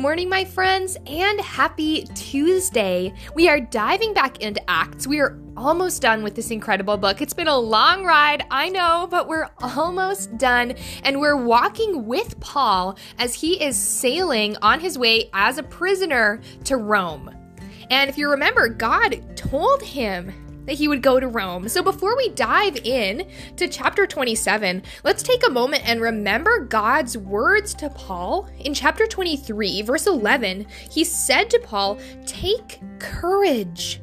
morning, my friends, and happy Tuesday. We are diving back into Acts. We are almost done with this incredible book. It's been a long ride, I know, but we're almost done. And we're walking with Paul as he is sailing on his way as a prisoner to Rome. And if you remember, God told him that he would go to Rome. So before we dive in to chapter 27, let's take a moment and remember God's words to Paul. In chapter 23, verse 11, he said to Paul, Take courage.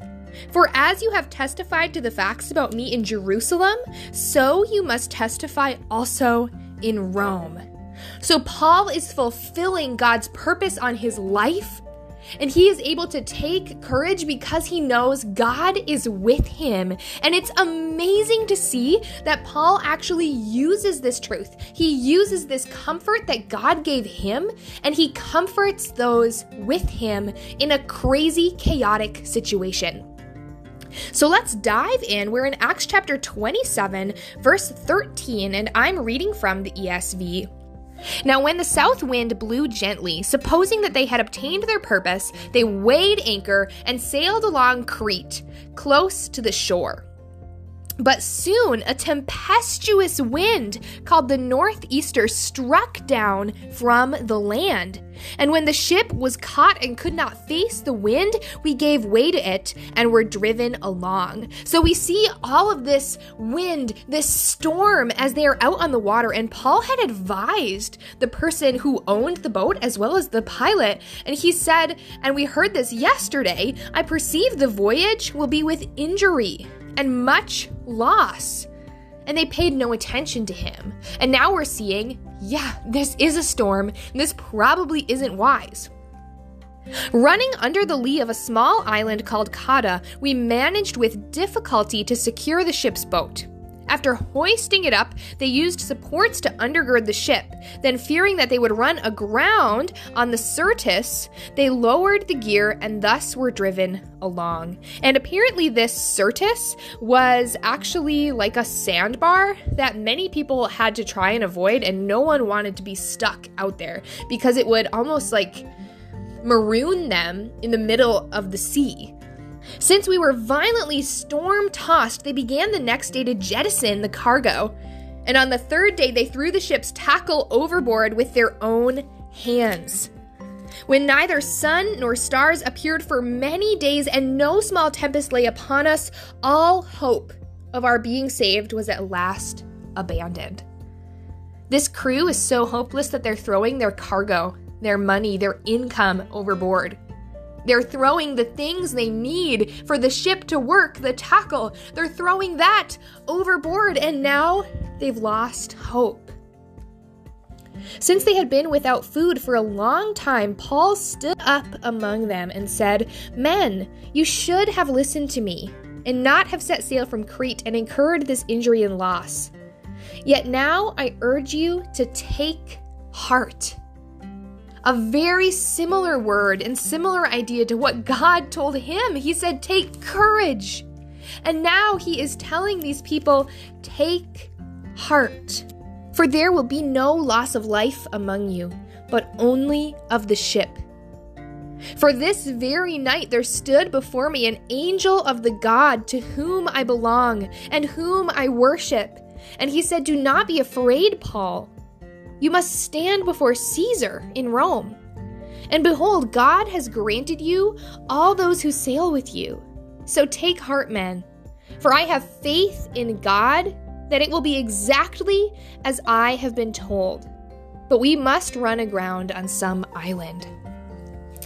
For as you have testified to the facts about me in Jerusalem, so you must testify also in Rome. So Paul is fulfilling God's purpose on his life and he is able to take courage because he knows God is with him. And it's amazing to see that Paul actually uses this truth. He uses this comfort that God gave him, and he comforts those with him in a crazy, chaotic situation. So let's dive in. We're in Acts chapter 27, verse 13, and I'm reading from the ESV. Now, when the south wind blew gently, supposing that they had obtained their purpose, they weighed anchor and sailed along Crete, close to the shore. But soon a tempestuous wind called the Northeaster struck down from the land. And when the ship was caught and could not face the wind, we gave way to it and were driven along. So we see all of this wind, this storm as they are out on the water. And Paul had advised the person who owned the boat as well as the pilot. And he said, and we heard this yesterday, I perceive the voyage will be with injury and much loss. And they paid no attention to him. And now we're seeing, yeah, this is a storm. this probably isn't wise. Running under the lee of a small island called Cauda, we managed with difficulty to secure the ship's boat. After hoisting it up, they used supports to undergird the ship. Then, fearing that they would run aground on the Syrtis, they lowered the gear and thus were driven along. And apparently, this Syrtis was actually like a sandbar that many people had to try and avoid, and no one wanted to be stuck out there because it would almost like maroon them in the middle of the sea. Since we were violently storm tossed, they began the next day to jettison the cargo. And on the third day, they threw the ship's tackle overboard with their own hands. When neither sun nor stars appeared for many days and no small tempest lay upon us, all hope of our being saved was at last abandoned. This crew is so hopeless that they're throwing their cargo, their money, their income overboard. They're throwing the things they need for the ship to work, the tackle. They're throwing that overboard, and now they've lost hope. Since they had been without food for a long time, Paul stood up among them and said, Men, you should have listened to me, and not have set sail from Crete and incurred this injury and loss. Yet now I urge you to take heart a very similar word and similar idea to what God told him. He said, Take courage. And now he is telling these people, Take heart. For there will be no loss of life among you, but only of the ship. For this very night there stood before me an angel of the God to whom I belong and whom I worship. And he said, Do not be afraid, Paul. You must stand before Caesar in Rome. And behold, God has granted you all those who sail with you. So take heart, men, for I have faith in God that it will be exactly as I have been told. But we must run aground on some island.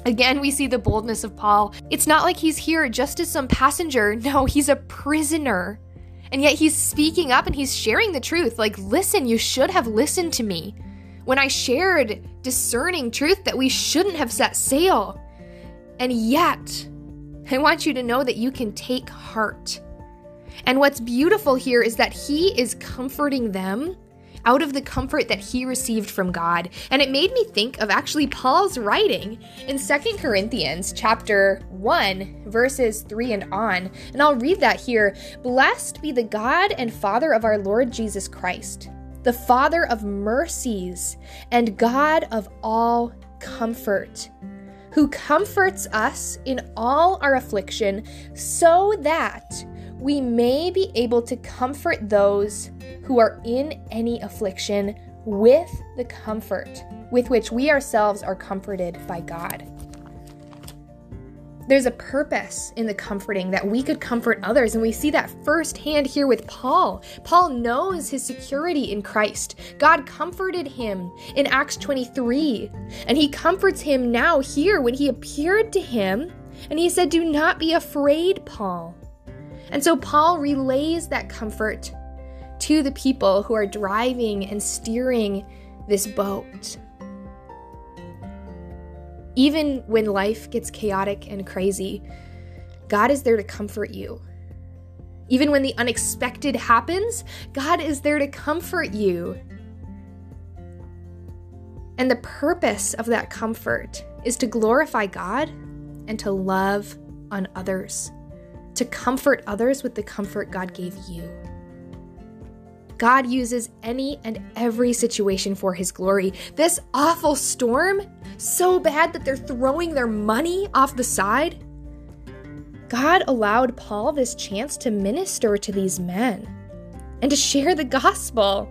Again, we see the boldness of Paul. It's not like he's here just as some passenger. No, he's a prisoner. And yet he's speaking up and he's sharing the truth. Like, listen, you should have listened to me when I shared discerning truth that we shouldn't have set sail. And yet, I want you to know that you can take heart. And what's beautiful here is that he is comforting them out of the comfort that he received from God. And it made me think of actually Paul's writing in Second Corinthians chapter 1 verses 3 and on. And I'll read that here. Blessed be the God and Father of our Lord Jesus Christ, the Father of mercies and God of all comfort who comforts us in all our affliction, so that we may be able to comfort those who are in any affliction with the comfort with which we ourselves are comforted by God. There's a purpose in the comforting that we could comfort others, and we see that firsthand here with Paul. Paul knows his security in Christ. God comforted him in Acts 23, and he comforts him now here when he appeared to him and he said, Do not be afraid, Paul. And so Paul relays that comfort to the people who are driving and steering this boat. Even when life gets chaotic and crazy, God is there to comfort you. Even when the unexpected happens, God is there to comfort you. And the purpose of that comfort is to glorify God and to love on others to comfort others with the comfort God gave you. God uses any and every situation for his glory. This awful storm, so bad that they're throwing their money off the side. God allowed Paul this chance to minister to these men and to share the gospel.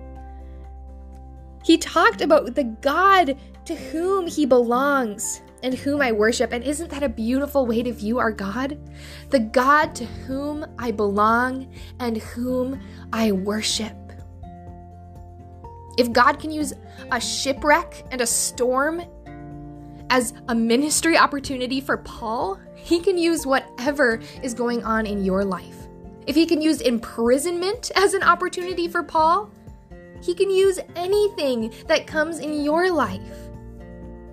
He talked about the God to whom he belongs and whom I worship. And isn't that a beautiful way to view our God? The God to whom I belong and whom I worship. If God can use a shipwreck and a storm as a ministry opportunity for Paul, he can use whatever is going on in your life. If he can use imprisonment as an opportunity for Paul, he can use anything that comes in your life.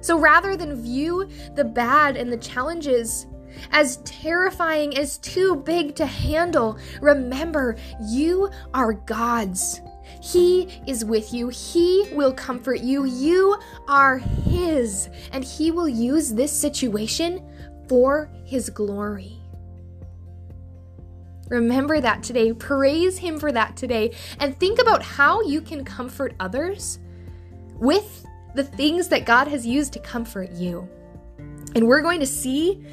So rather than view the bad and the challenges as terrifying as too big to handle, remember you are God's. He is with you. He will comfort you. You are His. And He will use this situation for His glory. Remember that today. Praise Him for that today. And think about how you can comfort others with the things that God has used to comfort you. And we're going to see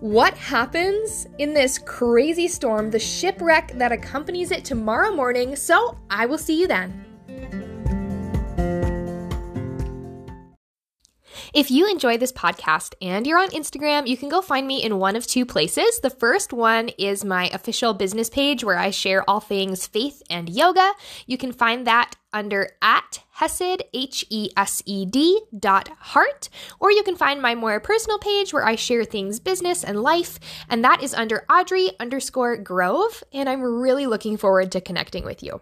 what happens in this crazy storm, the shipwreck that accompanies it tomorrow morning. So I will see you then. If you enjoy this podcast and you're on Instagram, you can go find me in one of two places. The first one is my official business page where I share all things faith and yoga. You can find that under at Hesed, H E S E D dot heart, or you can find my more personal page where I share things business and life, and that is under Audrey underscore Grove, and I'm really looking forward to connecting with you.